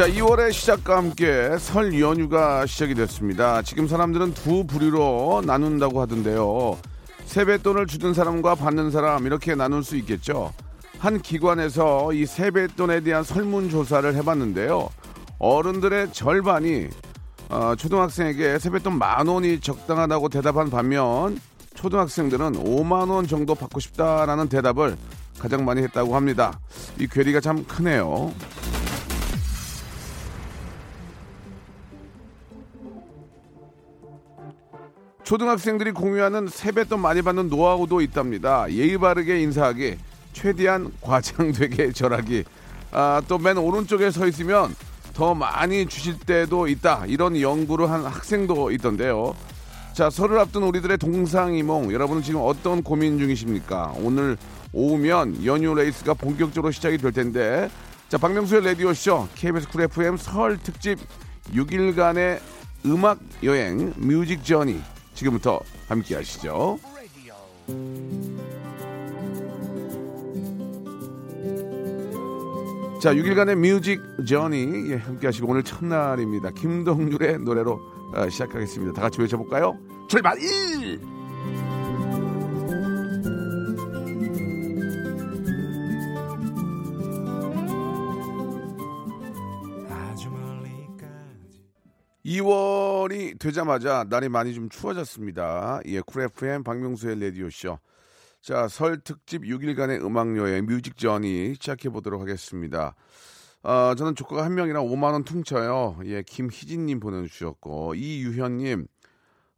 자 2월의 시작과 함께 설 연휴가 시작이 됐습니다 지금 사람들은 두 부류로 나눈다고 하던데요 세뱃돈을 주는 사람과 받는 사람 이렇게 나눌 수 있겠죠 한 기관에서 이 세뱃돈에 대한 설문조사를 해봤는데요. 어른들의 절반이 어, 초등학생에게 세뱃돈 만 원이 적당하다고 대답한 반면 초등학생들은 5만 원 정도 받고 싶다라는 대답을 가장 많이 했다고 합니다. 이 괴리가 참 크네요. 초등학생들이 공유하는 세뱃돈 많이 받는 노하우도 있답니다. 예의 바르게 인사하기, 최대한 과장되게 절하기. 아, 또 맨 오른쪽에 서 있으면 더 많이 주실 때도 있다. 이런 연구를 한 학생도 있던데요. 자, 설을 앞둔 우리들의 동상이몽. 여러분은 지금 어떤 고민 중이십니까? 오늘 오후면 연휴 레이스가 본격적으로 시작이 될 텐데. 자, 박명수의 라디오쇼 KBS 쿨 FM 설 특집 6일간의 음악 여행 music journey 지금부터 함께 하시죠. 자, 6일간의 music journey 예, 함께 하시고 오늘 첫날입니다. 김동률의 노래로 어, 시작하겠습니다. 다 같이 외쳐볼까요? 출발! 1! 2월이 되자마자 날이 많이 좀 추워졌습니다. 예, 쿨 FM 박명수의 라디오쇼. 자, 설 특집 6일간의 음악여행 뮤직전이 시작해 보도록 하겠습니다. 아, 저는 조카가 한 명이랑 5만원 퉁쳐요. 예, 김희진님 보내주셨고, 이유현님,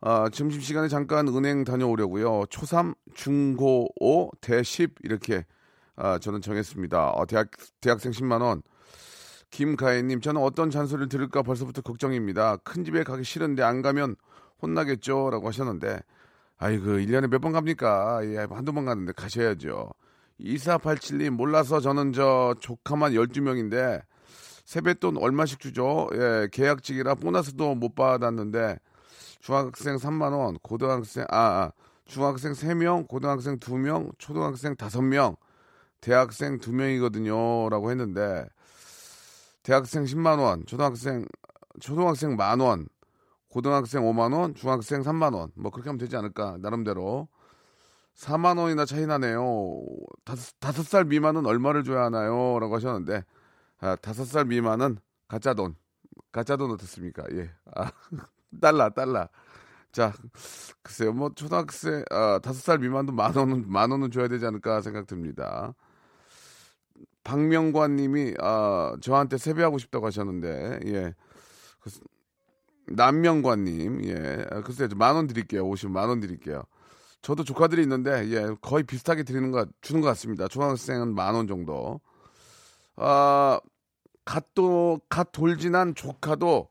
아, 점심시간에 잠깐 은행 다녀오려고요. 초3, 중고 5, 대10 이렇게 아, 저는 정했습니다. 어, 대학, 대학생 10만원. 김가혜님, 저는 어떤 잔소리를 들을까 벌써부터 걱정입니다. 큰 집에 가기 싫은데 안 가면 혼나겠죠? 라고 하셨는데, 아이고, 1년에 몇 번 갑니까? 예, 한두 번 가는데 가셔야죠. 2487님, 몰라서 저는 저 조카만 12명인데, 세뱃돈 얼마씩 주죠? 예, 계약직이라 보너스도 못 받았는데, 중학생 3만원, 고등학생, 아, 아, 중학생 3명, 고등학생 2명, 초등학생 5명, 대학생 2명이거든요. 라고 했는데, 대학생 10만 원, 초등학생 초등학생 만 원, 고등학생 5만 원, 중학생 3만 원. 뭐 그렇게 하면 되지 않을까 나름대로. 4만 원이나 차이 나네요. 다섯, 살 미만은 얼마를 줘야 하나요? 라고 하셨는데 아, 다섯 살 미만은 가짜 돈. 가짜 돈 어떻습니까? 예. 아, 달러, 달러. 자, 글쎄요. 뭐 초등학생 아, 다섯 살 미만도 만 원은 만 원은 줘야 되지 않을까 생각 듭니다. 박명관 님이 아 저한테 세배하고 싶다고 하셨는데 예. 그, 남명관 님 예. 글쎄 만 원 드릴게요. 오시면 만원 드릴게요. 저도 조카들이 있는데 예 거의 비슷하게 드리는 거 주는 것 같습니다. 초등학생은 만 원 정도. 아 갓도 갓 돌진한 조카도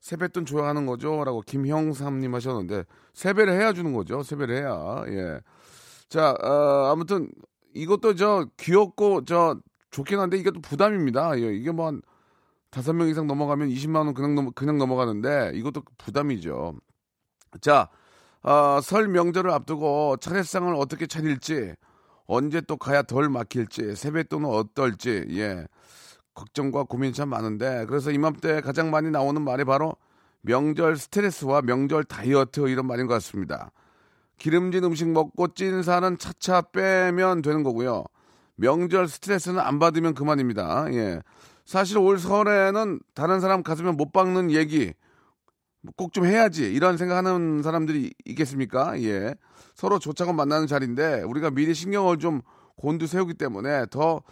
세뱃돈 줘야 하는 거죠 라고 김형삼님 하셨는데 세배를 해야 주는 거죠? 세배를 해야. 예 자 어, 아무튼 이것도 저 귀엽고 저 좋긴 한데 이게 또 부담입니다. 예, 이게 뭐 한 다섯 명 이상 넘어가면 20만 원 그냥 넘어 그냥 넘어가는데 이것도 부담이죠. 자, 어, 설 명절을 앞두고 차례상을 어떻게 차릴지 언제 또 가야 덜 막힐지 세뱃돈은 어떨지 예 걱정과 고민이 참 많은데 그래서 이맘때 가장 많이 나오는 말이 바로 명절 스트레스와 명절 다이어트 이런 말인 것 같습니다. 기름진 음식 먹고 찐 살은 차차 빼면 되는 거고요. 명절 스트레스는 안 받으면 그만입니다. 예. 사실 올 설에는 다른 사람 가슴에 못 박는 얘기 꼭 좀 해야지 이런 생각하는 사람들이 있겠습니까? 예. 서로 좋자고 만나는 자리인데 우리가 미리 신경을 좀 곤두 세우기 때문에 더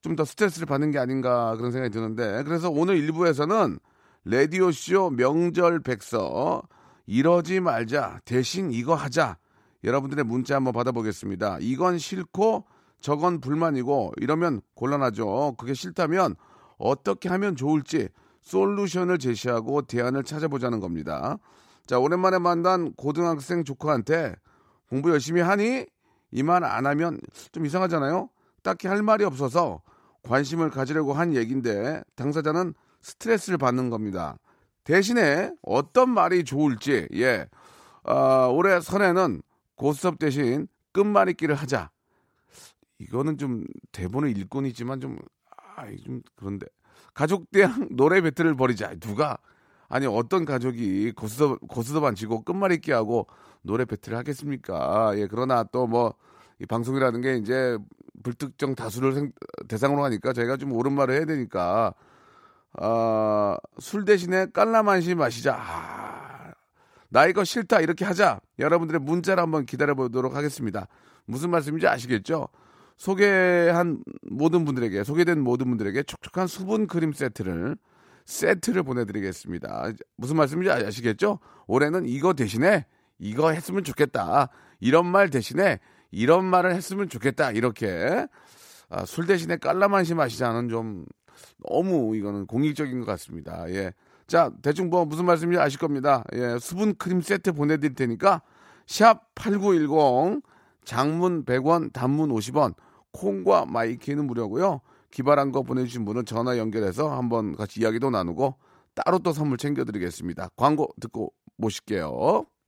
좀 더 스트레스를 받는 게 아닌가 그런 생각이 드는데 그래서 오늘 일부에서는 라디오 쇼 명절 백서 이러지 말자 대신 이거 하자 여러분들의 문자 한번 받아보겠습니다. 이건 싫고 저건 불만이고 이러면 곤란하죠. 그게 싫다면 어떻게 하면 좋을지 솔루션을 제시하고 대안을 찾아보자는 겁니다. 자, 오랜만에 만난 고등학생 조카한테 공부 열심히 하니? 이 말 안 하면 좀 이상하잖아요? 딱히 할 말이 없어서 관심을 가지려고 한 얘기인데 당사자는 스트레스를 받는 겁니다. 대신에 어떤 말이 좋을지, 예. 어, 올해 설에는 고스톱 대신 끝말잇기를 하자. 이거는 좀 대본을 읽곤 있지만 좀, 아, 좀 그런데. 가족 대항 노래 배틀을 벌이자. 누가, 아니, 어떤 가족이 고스톱, 고스톱 안 치고 끝말잇기 하고 노래 배틀을 하겠습니까? 예, 그러나 또 뭐, 이 방송이라는 게 이제 불특정 다수를 생, 대상으로 하니까 저희가 좀 옳은 말을 해야 되니까, 아, 술 대신에 깔라만시 마시자. 아, 나 이거 싫다. 이렇게 하자. 여러분들의 문자를 한번 기다려 보도록 하겠습니다. 무슨 말씀인지 아시겠죠? 소개한 모든 분들에게, 소개된 모든 분들에게 촉촉한 수분 크림 세트를, 세트를 보내드리겠습니다. 무슨 말씀인지 아시겠죠? 올해는 이거 대신에 이거 했으면 좋겠다. 이런 말 대신에 이런 말을 했으면 좋겠다. 이렇게. 아, 술 대신에 깔라만시 마시자는 좀 너무 이거는 공익적인 것 같습니다. 예. 자, 대충 뭐 무슨 말씀인지 아실 겁니다. 예, 수분 크림 세트 보내드릴 테니까 샵 8910 장문 100원, 단문 50원, 콩과 마이키는 무료고요. 기발한 거 보내주신 분은 전화 연결해서 한번 같이 이야기도 나누고 따로 또 선물 챙겨드리겠습니다. 광고 듣고 모실게요.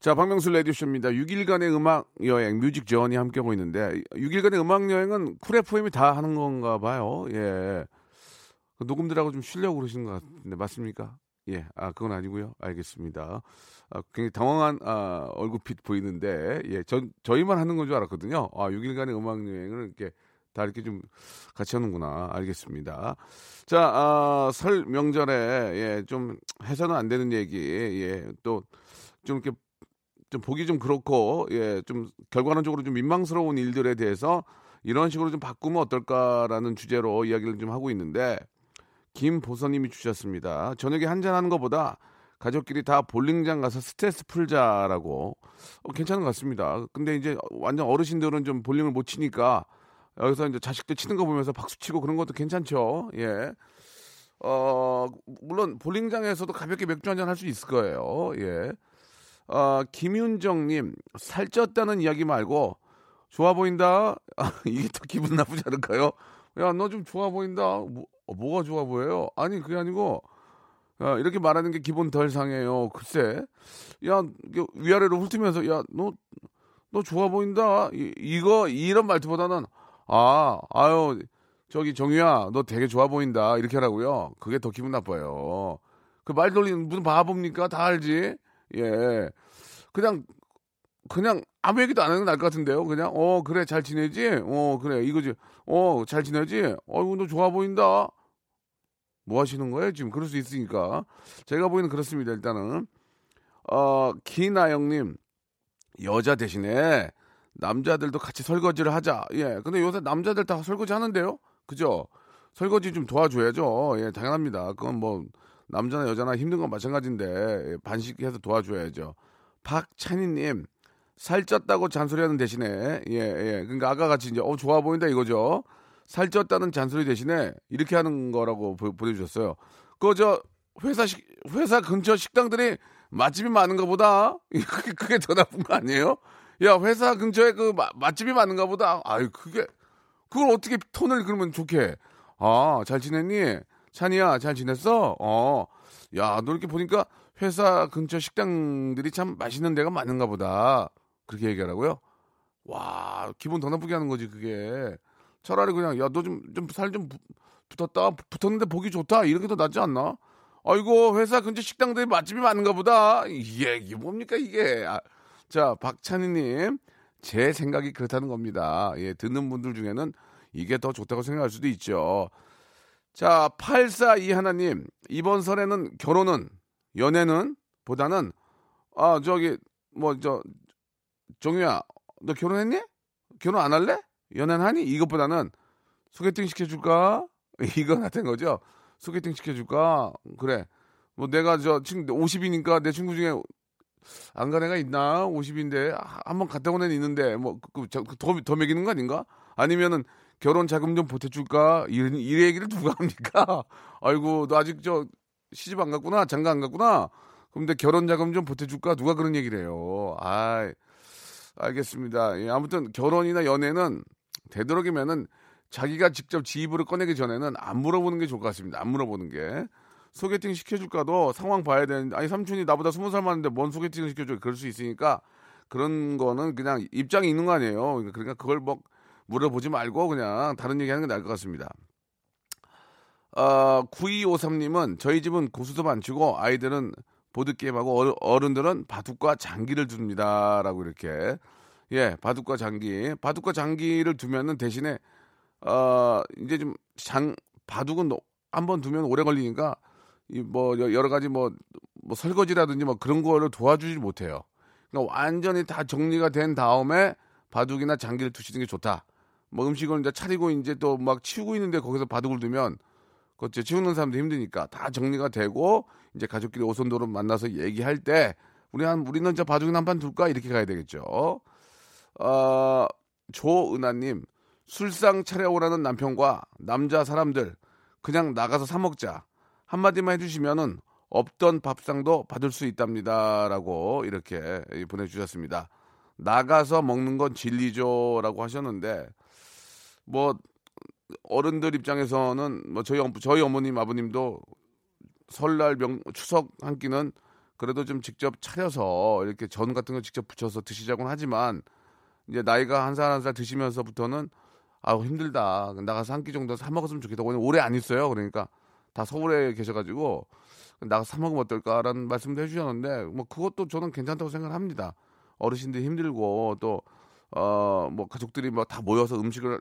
자, 박명수 레디오쇼입니다. 6일간의 음악 여행, music journey 함께하고 있는데, 6일간의 음악 여행은 쿨 FM이 다 하는 건가 봐요. 예. 그 녹음들하고 좀 쉬려고 그러시는 것 같은데, 맞습니까? 예. 아, 그건 아니고요 알겠습니다. 아, 굉장히 당황한, 아, 얼굴빛 보이는데, 예. 전, 저희만 하는 건 줄 알았거든요. 아, 6일간의 음악 여행을 이렇게 다 이렇게 좀 같이 하는구나. 알겠습니다. 자, 아, 설 명절에, 예, 좀 해서는 안 되는 얘기, 예, 또, 좀 이렇게 좀 보기 좀 그렇고 예 좀 결과론적으로 좀 민망스러운 일들에 대해서 이런 식으로 좀 바꾸면 어떨까라는 주제로 이야기를 좀 하고 있는데 김보선님이 주셨습니다. 저녁에 한잔 하는 것보다 가족끼리 다 볼링장 가서 스트레스 풀자라고 어, 괜찮은 것 같습니다. 근데 이제 완전 어르신들은 좀 볼링을 못 치니까 여기서 이제 자식들 치는 거 보면서 박수 치고 그런 것도 괜찮죠. 예. 어, 물론 볼링장에서도 가볍게 맥주 한잔 할 수 있을 거예요. 예. 어, 김윤정님, 살쪘다는 이야기 말고, 좋아 보인다? 아, 이게 더 기분 나쁘지 않을까요? 야, 너 좀 좋아 보인다? 뭐, 뭐가 좋아 보여요? 아니, 그게 아니고, 야, 이렇게 말하는 게 기분 덜 상해요. 글쎄. 야, 위아래로 훑으면서, 야, 너, 너 좋아 보인다? 이, 이거, 이런 말투보다는, 아, 아유, 저기 정유야, 너 되게 좋아 보인다. 이렇게 하라고요. 그게 더 기분 나빠요. 그 말 돌리는 무슨 바보입니까? 다 알지? 예. 그냥 그냥 아무 얘기도 안 하는 게 나을 것 같은데요. 그냥 어 그래 잘 지내지? 어 그래 이거지. 어 잘 지내지? 어이구 너 좋아 보인다. 뭐 하시는 거예요 지금? 그럴 수 있으니까 제가 보기에는 그렇습니다. 일단은 어 기나영님 여자 대신에 남자들도 같이 설거지를 하자. 예. 근데 요새 남자들 다 설거지 하는데요. 그죠? 설거지 좀 도와줘야죠. 예, 당연합니다. 그건 뭐 남자나 여자나 힘든 건 마찬가지인데 예, 반식해서 도와줘야죠. 박찬희님 살쪘다고 잔소리하는 대신에 예 예. 그러니까 아까 같이 이제 어 좋아 보인다 이거죠. 살쪘다는 잔소리 대신에 이렇게 하는 거라고 보, 보내주셨어요. 그저 회사 식 회사 근처 식당들이 맛집이 많은가 보다. 그게, 그게 더 나쁜 거 아니에요? 야 회사 근처에 그 마, 맛집이 많은가 보다. 아유 그게 그걸 어떻게 톤을 그러면 좋게? 아 잘 지냈니? 찬이야 잘 지냈어? 어. 야 너 이렇게 보니까 회사 근처 식당들이 참 맛있는 데가 많은가 보다. 그렇게 얘기하라고요? 와 기분 더 나쁘게 하는 거지 그게. 차라리 그냥 야 너 좀 좀 살 좀 붙었다 붙었는데 보기 좋다 이런 게 더 낫지 않나? 아이고 회사 근처 식당들이 맛집이 많은가 보다. 이게 이게 뭡니까 이게? 아, 자 박찬희님 제 생각이 그렇다는 겁니다. 예 듣는 분들 중에는 이게 더 좋다고 생각할 수도 있죠. 자 842 하나님 이번 설에는 결혼은 연애는 보다는 아 저기 뭐 저 정유야 너 결혼했니? 결혼 안 할래? 연애는 하니? 이것보다는 소개팅 시켜줄까? 이거 같은 거죠. 소개팅 시켜줄까? 그래. 뭐 내가 저 친구 50이니까 내 친구 중에 안 간 애가 있나? 50인데 한번 갔다 온 애는 있는데 뭐더더 그, 그, 더 먹이는 거 아닌가? 아니면은 결혼 자금 좀 보태줄까? 이런 이 얘기를 누가 합니까? 아이고 너 아직 저 시집 안 갔구나 장가 안 갔구나. 내 결혼 자금 좀 보태줄까? 누가 그런 얘기를 해요? 아, 알겠습니다. 예, 아무튼 결혼이나 연애는 되도록이면은 자기가 직접 지 입으로 꺼내기 전에는 안 물어보는 게 좋을 것 같습니다. 안 물어보는 게. 소개팅 시켜줄까도 상황 봐야 되는데, 아니, 삼촌이 나보다 스무 살 많은데 뭔 소개팅을 시켜줘. 그럴 수 있으니까 그런 거는 그냥 입장이 있는 거 아니에요. 그러니까 그걸 뭐 물어보지 말고 그냥 다른 얘기 하는 게 나을 것 같습니다. 어, 9253님은 저희 집은 고수도 안 치고 아이들은 보드게임하고 어른들은 바둑과 장기를 둡니다. 라고 이렇게. 예, 바둑과 장기. 바둑과 장기를 두면은 대신에, 어, 이제 좀 장, 바둑은 한 번 두면 오래 걸리니까 이 뭐 여러 가지 뭐, 뭐 설거지라든지 뭐 그런 거를 도와주지 못해요. 그러니까 완전히 다 정리가 된 다음에 바둑이나 장기를 두시는 게 좋다. 뭐 음식을 이제 차리고 이제 또 막 치우고 있는데 거기서 바둑을 두면 그것죠 치우는 사람도 힘드니까 다 정리가 되고 이제 가족끼리 오손도로 만나서 얘기할 때 우리 한 우리는 저 바둑이나 한판 둘까 이렇게 가야 되겠죠. 어, 조은하님 술상 차려오라는 남편과 남자 사람들 그냥 나가서 사 먹자 한마디만 해주시면은 없던 밥상도 받을 수 있답니다라고 이렇게 보내주셨습니다. 나가서 먹는 건 진리죠라고 하셨는데 뭐 어른들 입장에서는 뭐 저희 저희 어머님 아버님도 설날 명 추석 한 끼는 그래도 좀 직접 차려서 이렇게 전 같은 거 직접 부쳐서 드시자곤 하지만 이제 나이가 한 살 한 살 드시면서부터는 아우 힘들다. 나가서 한 끼 정도 사 먹었으면 좋겠다. 오늘 오래 안 있어요. 그러니까 다 서울에 계셔가지고 나가서 사 먹으면 어떨까라는 말씀도 해주셨는데 뭐 그것도 저는 괜찮다고 생각합니다. 어르신들이 힘들고 또 어 뭐 가족들이 뭐 다 모여서 음식을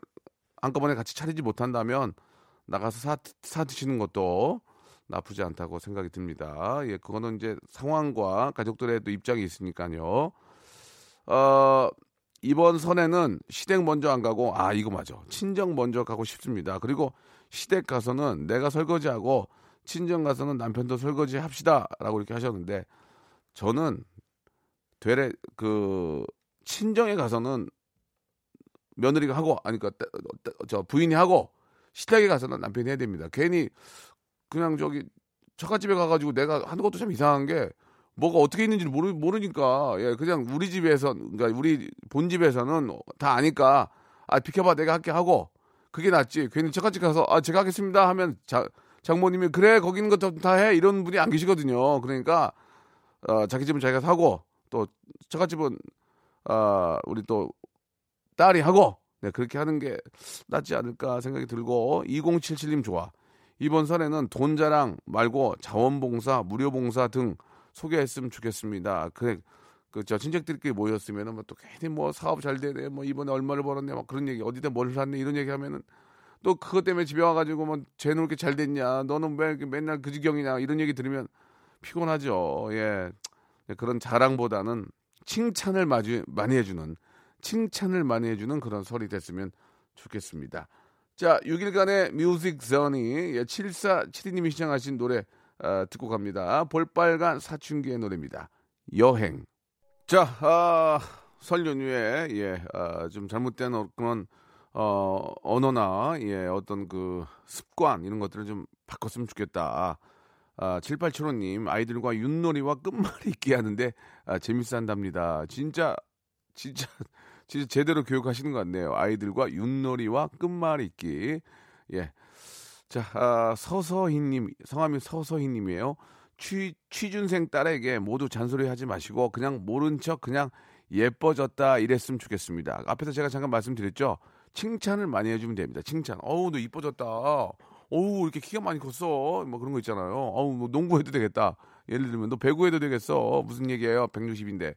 한꺼번에 같이 차리지 못한다면 나가서 사, 사 드시는 것도 나쁘지 않다고 생각이 듭니다. 예, 그거는 이제 상황과 가족들의 또 입장이 있으니까요. 어, 이번 선에는 시댁 먼저 안 가고, 아, 이거 맞아. 친정 먼저 가고 싶습니다. 그리고 시댁 가서는 내가 설거지하고, 친정 가서는 남편도 설거지 합시다. 라고 이렇게 하셨는데, 저는 되레, 그, 친정에 가서는 며느리가 하고 아니 그저 그러니까 부인이 하고 시댁에 가서는 남편이 해야 됩니다. 괜히 그냥 저기 처갓집에 가가지고 내가 하는 것도 참 이상한 게 뭐가 어떻게 있는지 모르 모르니까 예 그냥 우리 집에서 그러니까 우리 본 집에서는 다 아니까 아 비켜봐 내가 할게 하고 그게 낫지 괜히 처갓집 가서 아 제가 하겠습니다 하면 자 장모님이 그래 거기 있는 것도 다 해 이런 분이 안 계시거든요. 그러니까 어, 자기 집은 자기가 사고 또 처갓집은 어, 우리 또 딸이 하고 네, 그렇게 하는 게 낫지 않을까 생각이 들고 2077님 좋아. 이번 설에는 돈 자랑 말고 자원봉사, 무료봉사 등 소개했으면 좋겠습니다. 그래 그저 친척들끼리 모였으면은 뭐또 괜히 뭐 사업 잘 되네, 뭐 이번에 얼마를 벌었네, 막 그런 얘기 어디다 뭘 샀네 이런 얘기 하면은 또 그것 때문에 집에 와가지고 뭐 쟤는 이렇게 잘 됐냐, 너는 왜 맨날 그 지경이냐 이런 얘기 들으면 피곤하죠. 예, 그런 자랑보다는 칭찬을 마주, 많이 해주는 칭찬을 많이 해주는 그런 설이 됐으면 좋겠습니다. 자, 6일간의 뮤직 전이 7472님이 시청하신 노래 어, 듣고 갑니다. 볼빨간 사춘기의 노래입니다. 여행. 자, 아, 설 연휴에 예, 아, 좀 잘못된 그런 어, 언어나 예, 어떤 그 습관 이런 것들을 좀 바꿨으면 좋겠다. 아, 7875님 아이들과 윷놀이와 끝말잇기 하는데 아, 재밌어 한답니다. 진짜 진짜 진짜 제대로 교육하시는 것 같네요. 아이들과 윷놀이와 끝말잇기. 예. 자, 아, 서서희님, 성함이 서서희님이에요. 취, 취준생 딸에게 모두 잔소리 하지 마시고 그냥 모른 척 그냥 예뻐졌다 이랬으면 좋겠습니다. 앞에서 제가 잠깐 말씀드렸죠. 칭찬을 많이 해주면 됩니다. 칭찬. 어우, 너 이뻐졌다. 어우, 이렇게 키가 많이 컸어. 뭐 그런 거 있잖아요. 어우, 뭐 농구해도 되겠다. 예를 들면 너 배구해도 되겠어. 무슨 얘기예요? 160인데.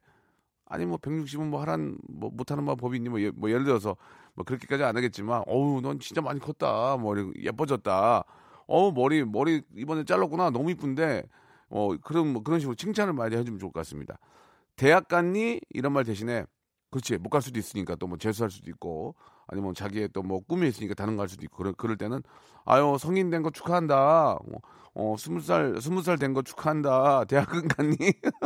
아니 뭐 160은 뭐 하란 뭐 못하는 뭐 법이 있니 뭐, 예, 뭐 예를 들어서 뭐 그렇게까지 안 하겠지만 어우 넌 진짜 많이 컸다 머리 예뻐졌다 어우 머리 머리 이번에 잘랐구나 너무 이쁜데 어 그런 뭐 그런 식으로 칭찬을 많이 해주면 좋을 것 같습니다 대학 갔니? 이런 말 대신에 그렇지 못 갈 수도 있으니까 또 뭐 재수할 수도 있고 아니면 자기의 또 뭐 꿈이 있으니까 다른 거 할 수도 있고 그럴, 그럴 때는 아유 성인 된 거 축하한다. 어, 어 스무 살 스무 살 된 거 축하한다. 대학은 갔니?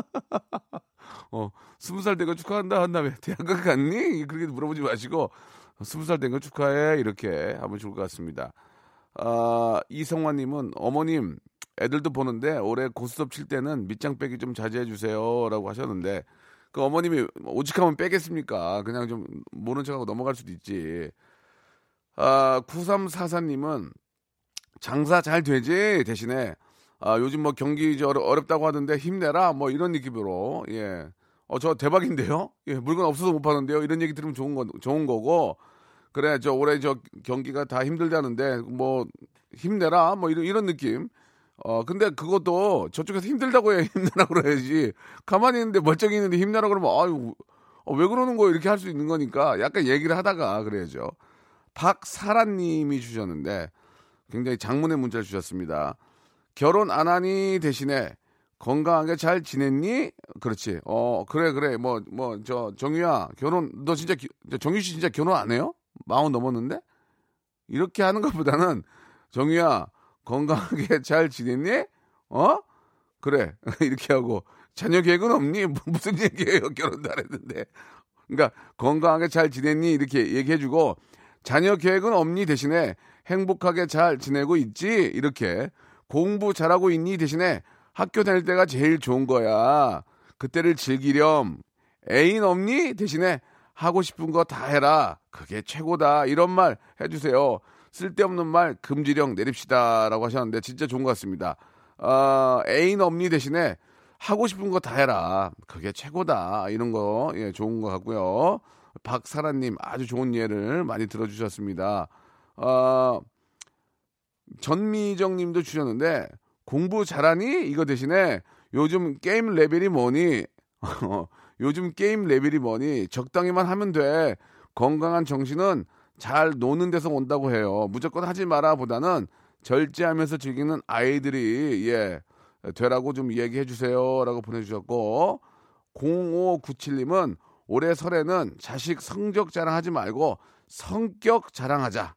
어 스무 살 된 거 축하한다 한 다음에 대학은 갔니? 그렇게 물어보지 마시고 스무 살 된 거 축하해 이렇게 하면 좋을 것 같습니다. 아 이성환님은 어머님 애들도 보는데 올해 고스톱 칠 때는 밑장 빼기 좀 자제해 주세요라고 하셨는데 그 어머님이 오직하면 빼겠습니까? 그냥 좀 모른 척하고 넘어갈 수도 있지. 아, 9344님은 장사 잘 되지 대신에 아, 요즘 뭐 경기 저 어렵다고 하던데 힘내라 뭐 이런 느낌으로 예. 어, 저 대박인데요? 예, 물건 없어서 못 파는데요? 이런 얘기 들으면 좋은 거, 좋은 거고. 그래, 저 올해 저 경기가 다 힘들다는데 뭐 힘내라 뭐 이런, 이런 느낌. 어, 근데 그것도 저쪽에서 힘들다고 해야 힘내라 그래야지. 가만히 있는데 멀쩡히 있는데 힘내라 그러면, 아유, 어, 왜 그러는 거예요? 이렇게 할 수 있는 거니까 약간 얘기를 하다가 그래야죠. 박사라님이 주셨는데 굉장히 장문의 문자를 주셨습니다. 결혼 안 하니 대신에 건강하게 잘 지냈니? 그렇지. 어, 그래, 그래. 뭐, 뭐, 저, 정유야, 결혼, 너 진짜, 기, 정유 씨 진짜 결혼 안 해요? 마흔 넘었는데? 이렇게 하는 것보다는, 정유야, 건강하게 잘 지냈니? 어? 그래. 이렇게 하고, 자녀 계획은 없니? 무슨 얘기예요? 결혼도 안 했는데. 그러니까, 건강하게 잘 지냈니? 이렇게 얘기해주고, 자녀 계획은 없니? 대신에, 행복하게 잘 지내고 있지? 이렇게, 공부 잘하고 있니? 대신에, 학교 다닐 때가 제일 좋은 거야. 그때를 즐기렴. 애인 없니? 대신에 하고 싶은 거 다 해라. 그게 최고다. 이런 말 해주세요. 쓸데없는 말 금지령 내립시다. 라고 하셨는데 진짜 좋은 것 같습니다. 어, 애인 없니 대신에 하고 싶은 거 다 해라. 그게 최고다. 이런 거, 예, 좋은 것 같고요. 박사라님 아주 좋은 예를 많이 들어주셨습니다. 어, 전미정 님도 주셨는데, 공부 잘하니? 이거 대신에 요즘 게임 레벨이 뭐니? 요즘 게임 레벨이 뭐니? 적당히만 하면 돼. 건강한 정신은 잘 노는 데서 온다고 해요. 무조건 하지 마라 보다는 절제하면서 즐기는 아이들이 예 되라고 좀 얘기해 주세요라고 보내주셨고 0597님은 올해 설에는 자식 성적 자랑하지 말고 성격 자랑하자.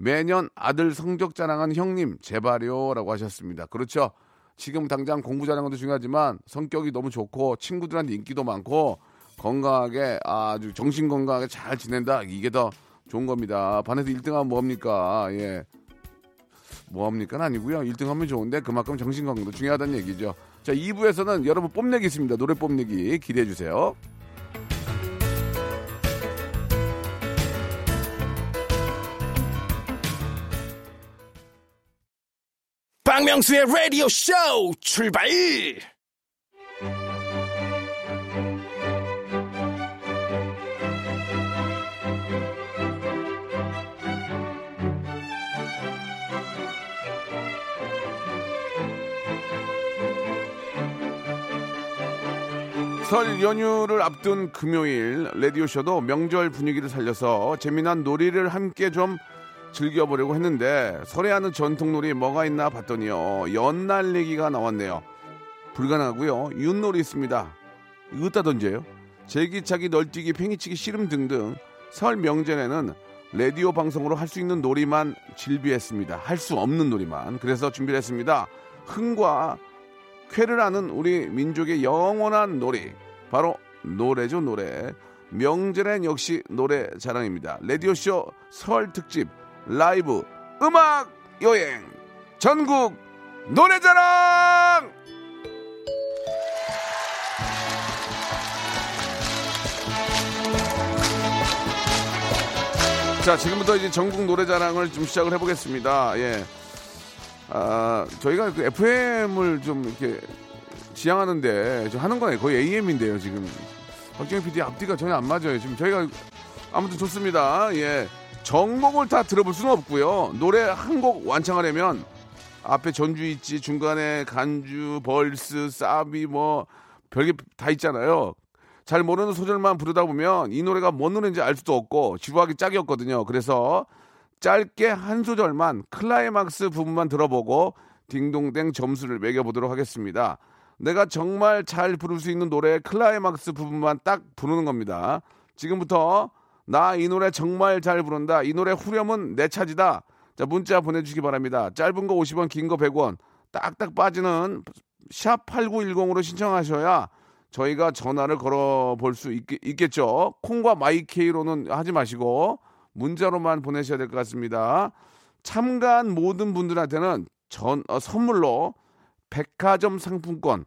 매년 아들 성적 자랑한 형님 제발요라고 하셨습니다. 그렇죠. 지금 당장 공부 것도 중요하지만 성격이 너무 좋고 친구들한테 인기도 많고 건강하게 아주 정신 건강하게 잘 지낸다 이게 더 좋은 겁니다. 반에서 1등하면 뭐합니까? 예. 뭐합니까? 아니고요. 1등 하면 좋은데 그만큼 정신 건강도 중요하다는 얘기죠. 자 2부에서는 여러분 뽐내기 있습니다. 노래 뽐내기 기대해 주세요. 박명수의 라디오 쇼 출발! 설 연휴를 앞둔 금요일 라디오쇼도 명절 분위기를 살려서 재미난 놀이를 함께 좀 즐겨보려고 했는데 설에 하는 전통놀이 뭐가 있나 봤더니요. 연날리기가 나왔네요. 불가능하고요. 윷놀이 있습니다. 으따 던져요? 제기차기 널뛰기 팽이치기 씨름 등등 설 명절에는 라디오 방송으로 할 수 있는 놀이만 질비했습니다. 할 수 없는 놀이만. 그래서 준비를 했습니다. 흥과 쾌를 하는 우리 민족의 영원한 놀이. 바로 노래죠 노래. 명절엔 역시 노래 자랑입니다. 라디오쇼 설 특집 라이브 음악 여행. 전국 노래자랑! 자 지금부터 이제 전국 노래자랑을 좀 시작을 해보겠습니다. 예. 아 저희가 그 FM을 좀 이렇게 지향하는데 저 하는 거예요 거의 AM인데요 지금. 박정희 PD 앞뒤가 전혀 안 맞아요. 지금 저희가 아무튼 좋습니다. 예 정곡을 다 들어볼 수는 없고요. 노래 한 곡 완창하려면 앞에 전주 있지, 중간에 간주, verse, サビ 뭐 별게 다 있잖아요. 잘 모르는 소절만 부르다 보면 이 노래가 뭔 노래인지 알 수도 없고 지루하기 짝이 없거든요. 그래서 짧게 한 소절만 클라이막스 부분만 들어보고 딩동댕 점수를 매겨보도록 하겠습니다. 내가 정말 잘 부를 수 있는 노래의 클라이막스 부분만 딱 부르는 겁니다. 지금부터 나 이 노래 정말 잘 부른다. 이 노래 후렴은 내 차지다. 자, 문자 보내주시기 바랍니다. 짧은 거 50원, 긴 거 100원. 딱딱 빠지는 샵 8910으로 신청하셔야 저희가 전화를 걸어 볼 수 있겠, 죠 콩과 마이케이로는 하지 마시고 문자로만 보내셔야 될 것 같습니다. 참가한 모든 분들한테는 전 어, 선물로 백화점 상품권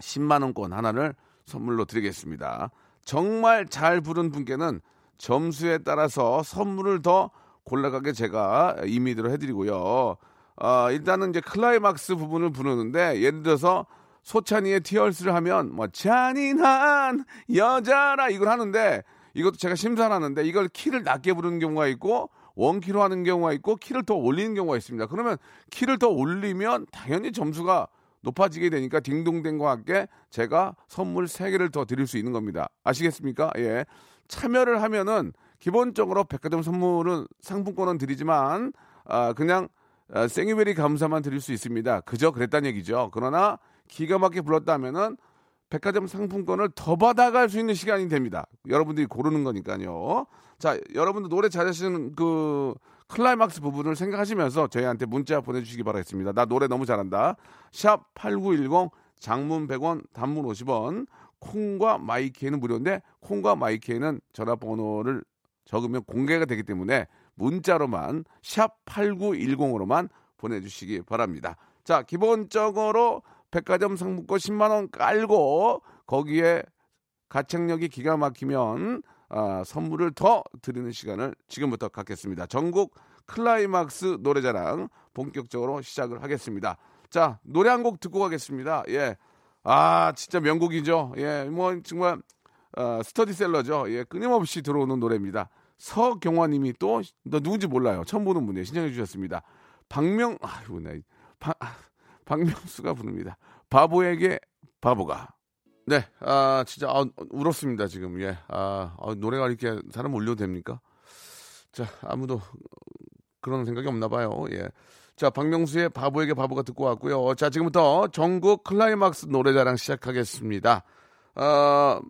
10만 원권 하나를 선물로 드리겠습니다. 정말 잘 부른 분께는 점수에 따라서 선물을 더 골라가게 제가 임의대로 해드리고요. 어, 일단은 이제 클라이막스 부분을 부르는데 예를 들어서 소찬이의 티얼스를 하면 뭐 잔인한 여자라 이걸 하는데 이것도 제가 심사를 하는데 이걸 키를 낮게 부르는 경우가 있고 원키로 하는 경우가 있고 키를 더 올리는 경우가 있습니다. 그러면 키를 더 올리면 당연히 점수가 높아지게 되니까 딩동댕과 함께 제가 선물 3개를 더 드릴 수 있는 겁니다. 아시겠습니까? 예. 참여를 하면은 기본적으로 백화점 선물은 상품권은 드리지만 아 그냥 아, 생유베리 감사만 드릴 수 있습니다. 그저 그랬단 얘기죠. 그러나 기가 막히게 불렀다면은 백화점 상품권을 더 받아갈 수 있는 시간이 됩니다. 여러분들이 고르는 거니까요. 자, 여러분들 노래 잘하시는 그 클라이막스 부분을 생각하시면서 저희한테 문자 보내주시기 바라겠습니다. 나 노래 너무 잘한다. 샵 8910 장문 100원, 단문 50원, 콩과 마이케이는 무료인데 콩과 마이케이는 전화번호를 적으면 공개가 되기 때문에 문자로만 샵 8910으로만 보내주시기 바랍니다. 자, 기본적으로 백화점 상품권 10만 원 깔고 거기에 가창력이 기가 막히면 아, 선물을 더 드리는 시간을 지금부터 갖겠습니다. 전국 클라이막스 노래자랑 본격적으로 시작을 하겠습니다. 자, 노래 한 곡 듣고 가겠습니다. 예. 아, 진짜 명곡이죠. 예, 뭐 정말 어, 스테디셀러죠. 예, 끊임없이 들어오는 노래입니다. 서경화님이 또, 너 누군지 몰라요. 처음 보는 분이에요. 신청해 주셨습니다. 박명, 아이고, 나, 박, 아, 박명수가 부릅니다. 바보에게 바보가. 네, 아, 진짜, 아, 울었습니다, 지금. 예. 아, 아, 노래가 이렇게 사람 울려도 됩니까? 자, 아무도 그런 생각이 없나 봐요. 예. 자, 박명수의 바보에게 바보가 듣고 왔고요. 자, 지금부터 전국 클라이막스 노래자랑 시작하겠습니다. 어,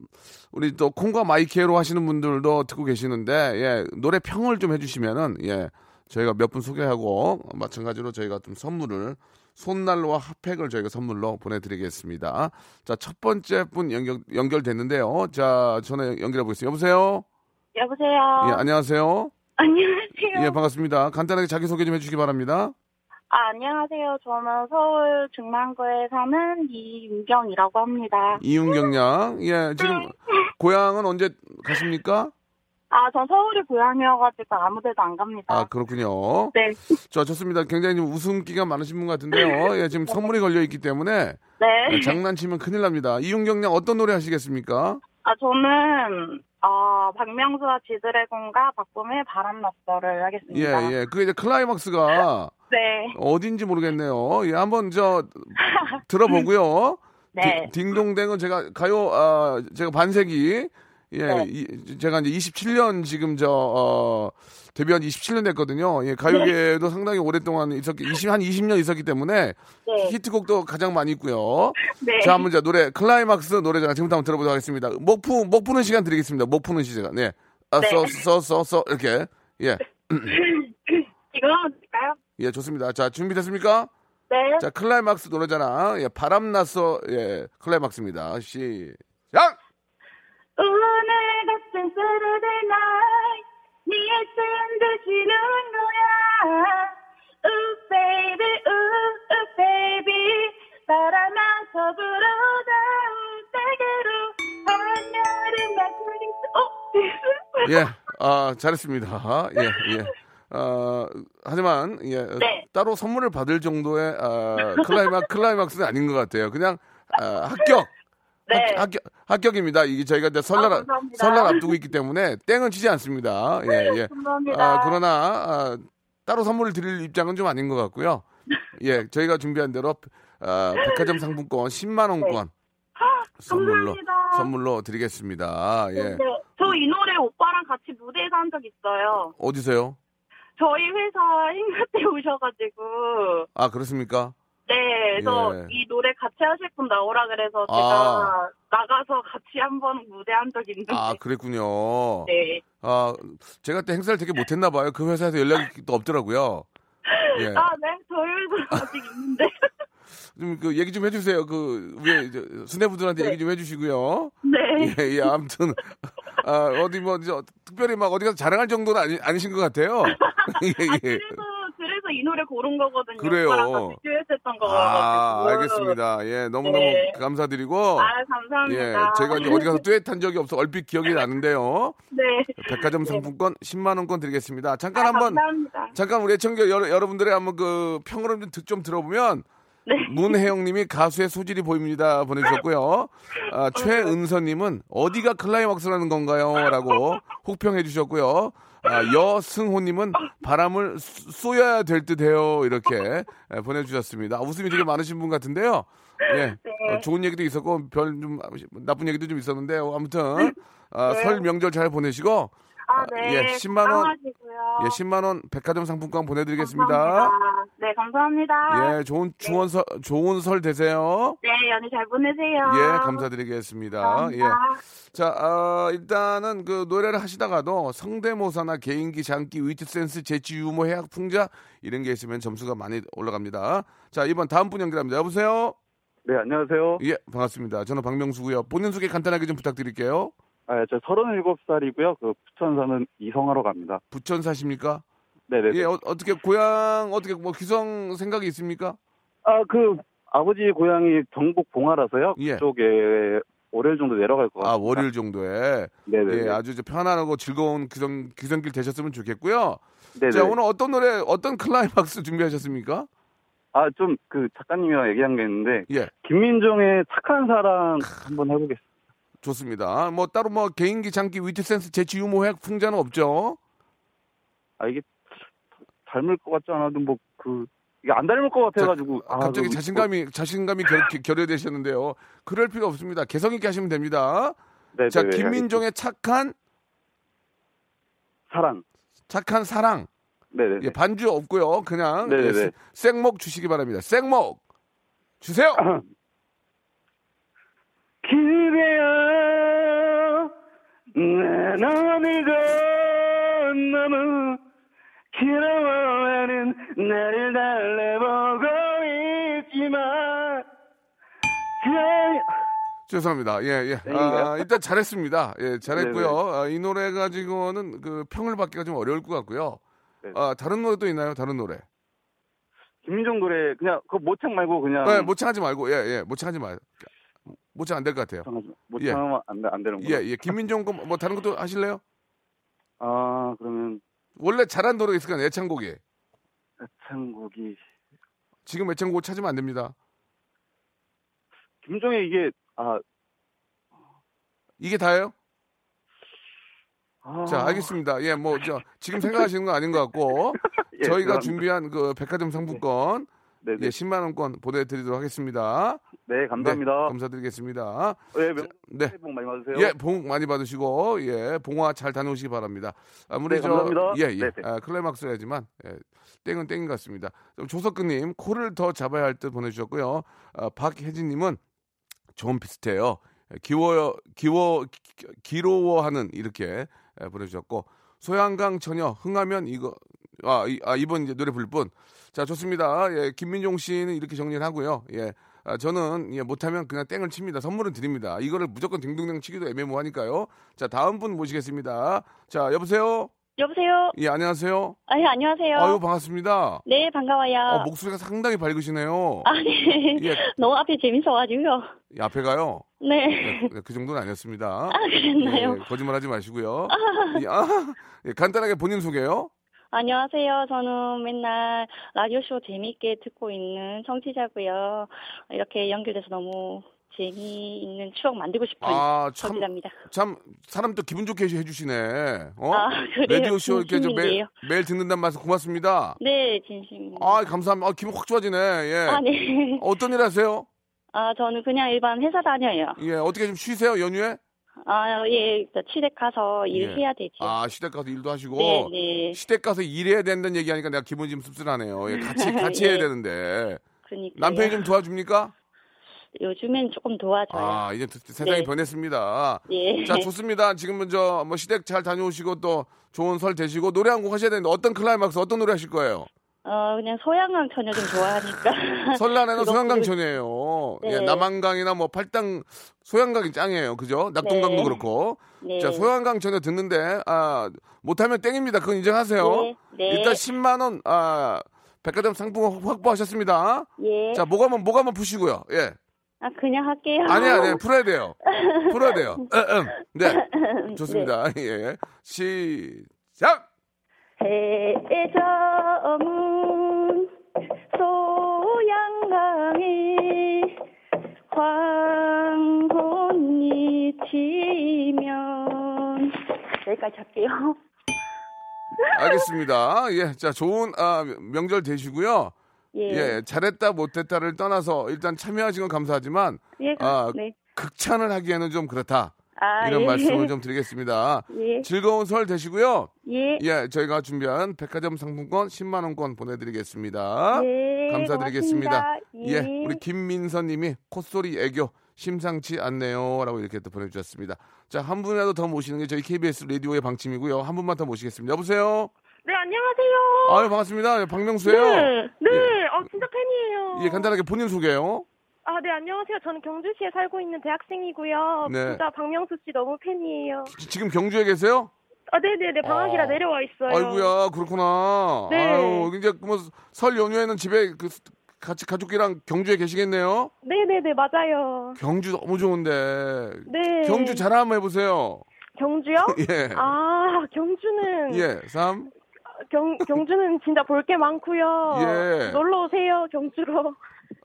우리 또 콩과 마이케로 하시는 분들도 듣고 계시는데, 예, 노래 평을 좀 해주시면은, 예, 저희가 몇 분 소개하고, 마찬가지로 저희가 좀 선물을 손난로와 핫팩을 저희가 선물로 보내드리겠습니다. 자, 첫 번째 분 연결, 연결됐는데요. 자, 전화 연결해 보겠습니다. 여보세요? 여보세요? 예, 안녕하세요? 안녕하세요. 예, 반갑습니다. 간단하게 자기소개 좀 해주시기 바랍니다. 아, 안녕하세요. 저는 서울 중랑구에 사는 이윤경이라고 합니다. 이윤경 양. 예, 지금 네. 고향은 언제 가십니까? 아, 전 서울이 고향이어가지고 아무 데도 안 갑니다. 아, 그렇군요. 네. 자, 좋습니다. 굉장히 좀 웃음기가 많으신 분 같은데요. 예, 지금 선물이 걸려 있기 때문에 네. 예, 장난치면 큰일 납니다. 이윤경 양 어떤 노래 하시겠습니까? 아, 저는, 어, 박명수와 지드래곤과 박범의 바람났어를 예, 하겠습니다. 예. 그게 이제 클라이막스가 네. 어딘지 모르겠네요. 예, 한번 저 들어보고요. 네. 디- 딩동댕은 제가 가요 아 제가 반세기 예 네. 이- 제가 이제 27년 지금 저 어, 데뷔한 27년 됐거든요. 예, 가요계도 상당히 오랫동안 있었기 20, 한 20년 있었기 때문에 네. 히트곡도 가장 많이 있고요. 네. 자, 한번 자 노래 클라이막스 노래자랑 지금부터 한번 들어보도록 하겠습니다. 목 푸, 목 푸는 시간 드리겠습니다. 목 푸는 시간. 네. 아, 네. 써, 써, 써, 써, 이렇게. 예. 이거 하면 될까요? 예, 좋습니다. 자, 준비됐습니까? 네. 자, 클라이막스 노래자랑. 예, 바람 났어. 예, 클라이막스입니다. 시작! 오늘 같은 Saturday night 네쓴 듯이 눈노야 Ooh baby ooh ooh baby 바람아 서 불어다 내게로 하늘은 나 어? 예, 아, 잘했습니다. 예, 예. 어, 하지만, 예, 네. 따로 선물을 받을 정도의, 아, 클라이막, 클라이막스는 아닌 것 같아요. 그냥, 아, 합격! 네. 합, 격 합격입니다. 이게 저희가 이제 설날, 아. 설날 앞두고 있기 때문에 땡은 치지 않습니다. 예, 예. 감사합니다 아, 그러나, 아, 따로 선물을 드릴 입장은 좀 아닌 것 같고요. 예, 저희가 준비한 대로, 아, 백화점 상품권 10만 원권 선물로, 네. 감사합니다. 선물로 드리겠습니다. 예. 네. 저이 노래 오빠랑 같이 무대에서 한 적 있어요 어디서요? 저희 회사 행사 때 오셔가지고 아, 그렇습니까? 네, 그래서 예. 이 노래 같이 하실 분 나오라 그래서 제가 아. 나가서 같이 한번 무대한 적 있는데. 아, 그랬군요. 네. 아, 제가 그때 행사를 되게 못했나 봐요. 그 회사에서 연락이 또 없더라고요. 예. 아, 네. 저희 회사 아직 있는데. 좀그 얘기 좀 해주세요. 그 위에 이제 수뇌부들한테 얘기 좀 해주시고요. 네. 예, 예, 아무튼 아, 어디 뭐 저, 특별히 막 어디 가서 자랑할 정도는 아니, 아니신 것 같아요. 예, 아, 예. 그래서, 그래서 이 노래 고른 거거든요. 그래요. 듀엣했던 거거든요. 아, 알겠습니다. 예, 너무너무 네. 감사드리고. 아, 감사합니다. 예, 제가 이제 어디 가서 듀엣한 적이 없어 얼핏 기억이 나는데요. 네. 백화점 상품권 10만 원권 드리겠습니다. 잠깐 아, 한번 감사합니다. 잠깐 우리 여러, 여러분들의 한번 그 평을 좀, 듣- 좀 들어보면 네. 문혜영님이 가수의 소질이 보입니다 보내주셨고요. 아, 최은서님은 어디가 클라이막스라는 건가요?라고 혹평해 주셨고요. 아, 여승호님은 바람을 쏘- 쏘여야 될 듯해요 이렇게 예, 보내주셨습니다. 아, 웃음이 되게 많으신 분 같은데요. 예, 어, 좋은 얘기도 있었고 별 좀 나쁜 얘기도 좀 있었는데요. 아무튼 아, 네. 설 명절 잘 보내시고 아, 네. 예, 10만 원. 예, 10만 원 백화점 상품권 보내 드리겠습니다. 감사합니다. 네, 감사합니다. 예, 좋은 좋은 설 좋은 설 되세요. 네, 연휴 잘 보내세요. 예, 감사드리겠습니다. 감사합니다. 예. 자, 아, 일단은 그 노래를 하시다가도 성대모사나 개인기, 장기, 위트 센스, 재치, 유머, 해학, 풍자 이런 게 있으면 점수가 많이 올라갑니다. 자, 이번 다음 분 연결합니다. 여보세요? 네, 안녕하세요. 예, 반갑습니다. 저는 박명수고요. 본인 소개 간단하게 좀 부탁드릴게요. 아, 저 37살이고요. 그 부천 사는 이성하러 갑니다. 부천 사십니까? 네네. 예, 어, 어떻게 고향 어떻게 뭐 귀성 생각이 있습니까? 아, 그 아버지 고향이 경북 봉화라서요. 예. 그쪽에 월요일 정도 내려갈 것 같습니다. 아, 월요일 정도에. 네네. 예, 아주 이제 편안하고 즐거운 귀성, 귀성길 되셨으면 좋겠고요. 네네. 자, 오늘 어떤 노래, 어떤 클라이막스 준비하셨습니까? 아, 좀 그 작가님이랑 얘기한 게 있는데 예, 김민종의 착한 사랑 한번 해 보겠습니다. 좋습니다. 뭐, 따로 뭐, 개인기, 장기, 위트 센스, 재치, 유머, 해학, 풍자는 없죠? 아, 이게 닮을 것 같지 않아도 뭐 그 이게 안 닮을 것 같아가지고 아, 갑자기 그, 자신감이, 자신감이 결, 결여되셨는데요. 그럴 필요 없습니다. 개성 있게 하시면 됩니다. 네네, 자, 알겠습니다. 김민종의 착한, 사랑. 착한 사랑. 네네. 예, 반주 없고요. 그냥 네네네. 예, 생- 생목 주시기 바랍니다. 생목 주세요. 기대어 난 어느덧 너무 길어하는 나를 달래보고 있지만 그- 죄송합니다. 예, 예. 아? 일단 잘했습니다. 예, 잘했고요. 아, 이 노래 가지고는 그 평을 받기가 좀 어려울 것 같고요. 네. 아, 다른 노래도 있나요? 다른 노래? 김민종 노래 그냥 그 모창 말고 그냥 네, 모창하지 말고, 예, 예, 모창하지 마요. 모창 안 될 것 같아요. 모창하면 안, 돼- 안 되는 예, 거예요. 예. 김민종 거뭐 다른 것도 하실래요? 아 그러면 원래 잘한 노래가 있을 거아요 애창곡이. 애창곡이 지금 애창곡 찾으면 안 됩니다. 김종의 이게 아, 이게 다예요? 아 자, 알겠습니다. 예, 뭐, 저, 지금 생각하시는 건 아닌 것 같고, 예, 저희가 죄송합니다. 준비한 그 백화점 상품권, 네, 네. 예, 10만 원권 보내드리도록 하겠습니다. 네, 감사합니다. 네, 감사드리겠습니다. 네, 명- 네. 새해 복 많이 받으세요. 예, 복 많이 받으시고, 예, 봉화 잘 다녀오시기 바랍니다. 아무리 네, 저, 감사합니다. 예, 예, 네, 네. 아, 클라이막스야지만, 예, 땡은 땡인 것 같습니다. 그럼 조석근님, 코를 더 잡아야 할 듯 보내주셨고요. 아, 박혜진님은 좀 비슷해요. 예, 기워요, 기워, 기- 기로워하는 이렇게 예, 보내주셨고, 소양강 처녀, 흥하면 이거, 아, 이, 아, 이번 이제 노래 부를 분. 자, 좋습니다. 예, 김민종 씨는 이렇게 정리를 하고요. 예, 아, 저는 예, 못하면 그냥 땡을 칩니다. 선물은 드립니다. 이거를 무조건 딩동댕 치기도 애매모하니까요. 자, 다음 분 모시겠습니다. 자, 여보세요? 여보세요? 예, 안녕하세요. 아, 예, 안녕하세요. 아유, 반갑습니다. 네, 반가워요. 어, 목소리가 상당히 밝으시네요. 아, 네. 예. 너무 앞에 재밌어가지고요. 예, 앞에 가요. 네. 네, 그 정도는 아니었습니다. 아, 그랬나요? 예, 거짓말 하지 마시고요. 예, 아, 예, 간단하게 본인 소개요. 안녕하세요. 저는 맨날 라디오쇼 재미있게 듣고 있는 청취자고요. 이렇게 연결돼서 너무 재미있는 추억 만들고 싶은 아, 참. 참, 사람 또 기분 좋게 해주시네. 어? 아, 그래요? 라디오 쇼 이렇게 저 매일. 매일 듣는단 말씀 고맙습니다. 네, 진심입니다. 아, 감사합니다. 아, 기분 확 좋아지네. 예. 아, 네. 어떤 일 하세요? 아, 저는 그냥 일반 회사 다녀요. 예, 어떻게 좀 쉬세요, 연휴에? 아, 예, 저 시댁 가서 예. 일해야 되지. 아, 시댁 가서 일도 하시고. 네, 네. 시댁 가서 일해야 된다는 얘기하니까 내가 기분이 좀 씁쓸하네요. 예, 같이, 같이 해야 예. 되는데. 그니까 남편이 좀 도와줍니까? 요즘엔 조금 도와줘요. 아, 이제 세상이 네. 변했습니다. 예. 자, 좋습니다. 지금 먼저 뭐 시댁 잘 다녀오시고 또 좋은 설 되시고 노래 한 곡 하셔야 되는데 어떤 클라이막스 어떤 노래 하실 거예요? 어 그냥 소양강 처녀 좀 좋아하니까. 설날에는 소양강 전이에요. 예, 네. 남한강이나 뭐 팔당 소양강이 짱이에요. 그죠? 낙동강도 네. 그렇고. 네. 자, 소양강 전에 듣는데 아, 못하면 땡입니다. 그건 인정하세요. 네, 네. 일단 10만 원 아, 백화점 상품 확보하셨습니다. 예. 자, 목 한번 목 한번 푸시고요. 예. 아 그냥 할게요. 아니야, 네, 풀어야 돼요. 풀어야 돼요. 네, 좋습니다. 예, 시작. 해저문 소양강에 황혼이 지면 여기까지 할게요. 알겠습니다. 예, 자, 좋은 아, 명절 되시고요. 예. 예, 잘했다 못했다를 떠나서 일단 참여하신 건 감사하지만 예, 아, 네. 극찬을 하기에는 좀 그렇다. 아, 이런 예. 말씀을 좀 드리겠습니다. 예. 즐거운 설 되시고요. 예. 예, 저희가 준비한 백화점 상품권 10만 원권 보내드리겠습니다. 예, 감사드리겠습니다. 예, 예. 우리 김민서님이 콧소리 애교 심상치 않네요라고 이렇게 또 보내주셨습니다. 자, 한 분이라도 더 모시는 게 저희 KBS 라디오의 방침이고요. 한 분만 더 모시겠습니다. 여보세요. 네, 안녕하세요. 아유 반갑습니다. 박명수예요. 네, 네, 예. 어, 진짜 팬이에요. 예, 간단하게 본인 소개요. 아, 네, 안녕하세요. 저는 경주시에 살고 있는 대학생이고요. 네. 진짜 박명수 씨 너무 팬이에요. 지- 지금 경주에 계세요? 아, 네네네, 방학이라 아. 내려와 있어요. 아이고야 그렇구나. 네. 아유 이제 뭐 설 연휴에는 집에 그 같이 가족이랑 경주에 계시겠네요. 네네네, 맞아요. 경주 너무 좋은데. 네. 경주 자랑 한번 해보세요. 경주요? 예. 아, 경주는. 예, 삼. 경, 경주는 진짜 볼 게 많고요. 예. 놀러 오세요, 경주로.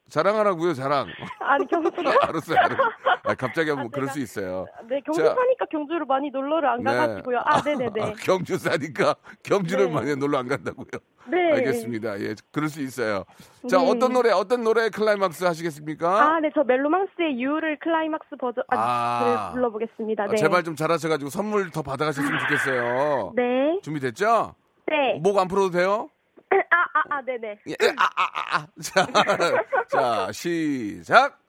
자랑하라고요, 자랑. 아니, 경주로. 알았어요, 알았어요. 아, 갑자기 한번 아, 그럴 수 있어요. 네, 경주 자. 사니까 경주를 많이 놀러를 안 네. 가가지고요. 아, 네 네네. 아, 경주 사니까 경주를 네. 많이 놀러 안 간다고요. 네. 알겠습니다. 예, 그럴 수 있어요. 자, 네. 어떤 노래, 어떤 노래 클라이막스 하시겠습니까? 아, 네, 저 멜로망스의 You를 클라이막스 버전 아, 아. 를 불러보겠습니다. 아, 네. 제발 좀 잘하셔가지고 선물 더 받아가셨으면 좋겠어요. 네. 준비됐죠? 네. 목 안 풀어도 돼요? 아, 아, 아, 네네. 예, 아, 아, 아, 아. 자, 자, 시작.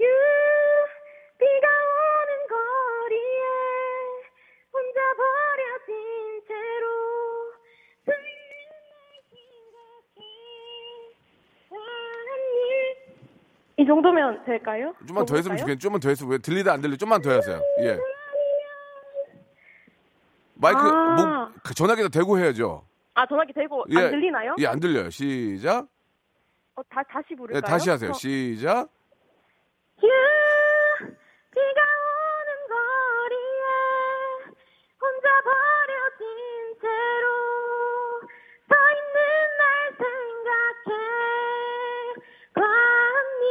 You, 비가 오는 거리에 혼자 버려진 채로 이 정도면 될까요? 좀만 더 했으면? 좋겠네. 좀만 더 했으면 왜 들리다 안 들리? 좀만 더 하세요. 예. 마이크 아. 목그 전화기에다 대고 해야죠. 아, 전화기 대고 예. 안 들리나요? 예, 안 들려요. 시작. 어, 다, 다시 부를까요? 예, 다시 하세요. 어. 시작. 유, 비가 오는 거리에 혼자 버려진 채로 서 있는 날 생각해 봤니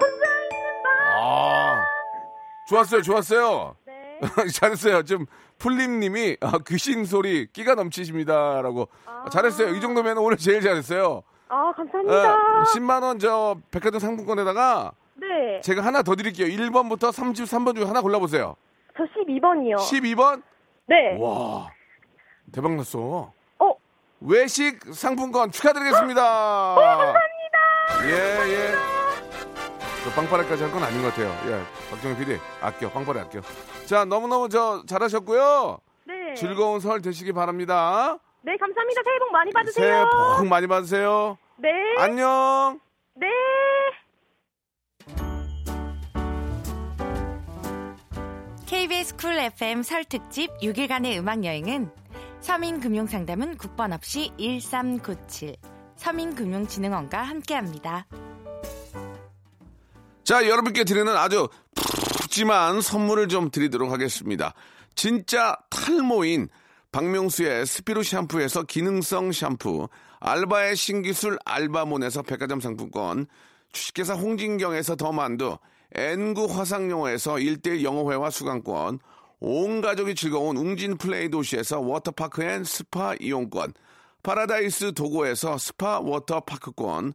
혼자 있는 밤 아. 좋았어요. 좋았어요. 네. 잘했어요. 지금 풀림님이 아, 귀신 소리 끼가 넘치십니다라고 아, 잘했어요. 이 정도면 오늘 제일 잘했어요. 아 어, 감사합니다 10만 원 저 백화점 상품권에다가 네. 제가 하나 더 드릴게요. 1번부터 33번 중에 하나 골라보세요. 저 12번이요 12번? 네. 와 대박 났어. 어, 외식 상품권 축하드리겠습니다. 감사합니다. 예, 예. 저 빵빠레까지 할 건 아닌 것 같아요. 예. 박정희 PD, 아껴, 빵빠레 아껴. 자, 너무너무 저 잘하셨고요. 네. 즐거운 설 되시기 바랍니다. 네, 감사합니다. 새해 복 많이 새해 받으세요. 복 많이 받으세요. 네. 안녕. 네. KBS 쿨 FM 설 특집 6일간의 음악 여행은 서민 금융 상담은 국번 없이 1397 서민금융진흥원과 함께합니다. 자, 여러분께 드리는 아주 푸짐한 선물을 좀 드리도록 하겠습니다. 진짜 탈모인 박명수의 스피루 샴푸에서 기능성 샴푸, 알바의 신기술 알바몬에서 백화점 상품권, 주식회사 홍진경에서 더 만두, N구 화상영어에서 1대1 영어회화 수강권, 온 가족이 즐거운 웅진 플레이 도시에서 워터파크 and 스파 이용권, 파라다이스 도고에서 스파 워터파크권,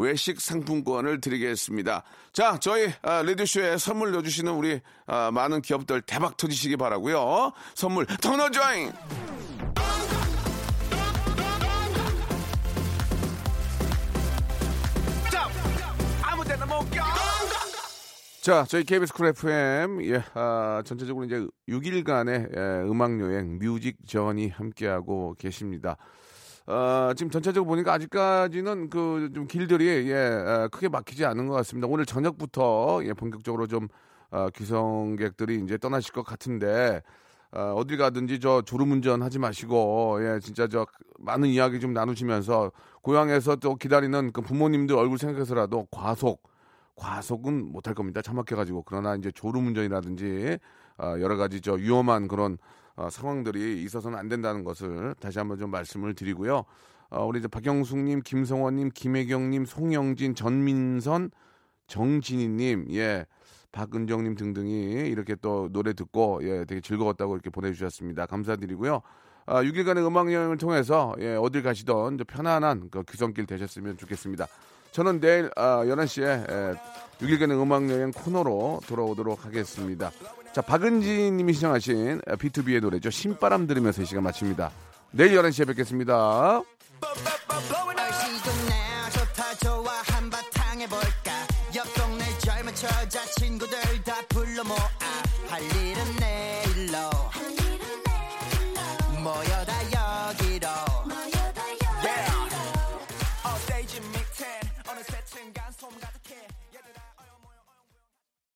외식 상품권을 드리겠습니다. 자, 저희 아, 라디오쇼에 선물 넣어주시는 우리 아, 많은 기업들 대박 터지시기 바라고요. 선물 터너조잉! 자, 저희 KBS 쿨 FM, 예, 아, 전체적으로 이제 6일간의 예, 음악여행, music journey 함께하고 계십니다. 어, 지금 전체적으로 보니까 아직까지는 그 좀 길들이, 예, 아, 크게 막히지 않은 것 같습니다. 오늘 저녁부터, 예, 본격적으로 좀, 아, 귀성객들이 이제 떠나실 것 같은데, 어, 어딜 가든지 저 졸음운전 하지 마시고, 예, 진짜 저 많은 이야기 좀 나누시면서, 고향에서 또 기다리는 그 부모님들 얼굴 생각해서라도 과속, 과속은 못할 겁니다. 차 막혀가지고 그러나 이제 졸음 운전이라든지 어, 여러 가지 저 위험한 그런 어, 상황들이 있어서는 안 된다는 것을 다시 한번 좀 말씀을 드리고요. 어, 우리 이제 박영숙님, 김성원님, 김혜경님, 송영진, 전민선, 정진희님, 예, 박은정님 등등이 이렇게 또 노래 듣고 예, 되게 즐거웠다고 이렇게 보내주셨습니다. 감사드리고요. 아, 6일간의 음악 여행을 통해서 예, 어딜 가시던 편안한 그 귀성길 되셨으면 좋겠습니다. 저는 내일 아, 11시에 에, 6일간의 음악여행 코너로 돌아오도록 하겠습니다. 자, 박은지 님이 시청하신 B2B의 노래죠. 신바람 들으면서 이 시간 마칩니다. 내일 11시에 뵙겠습니다.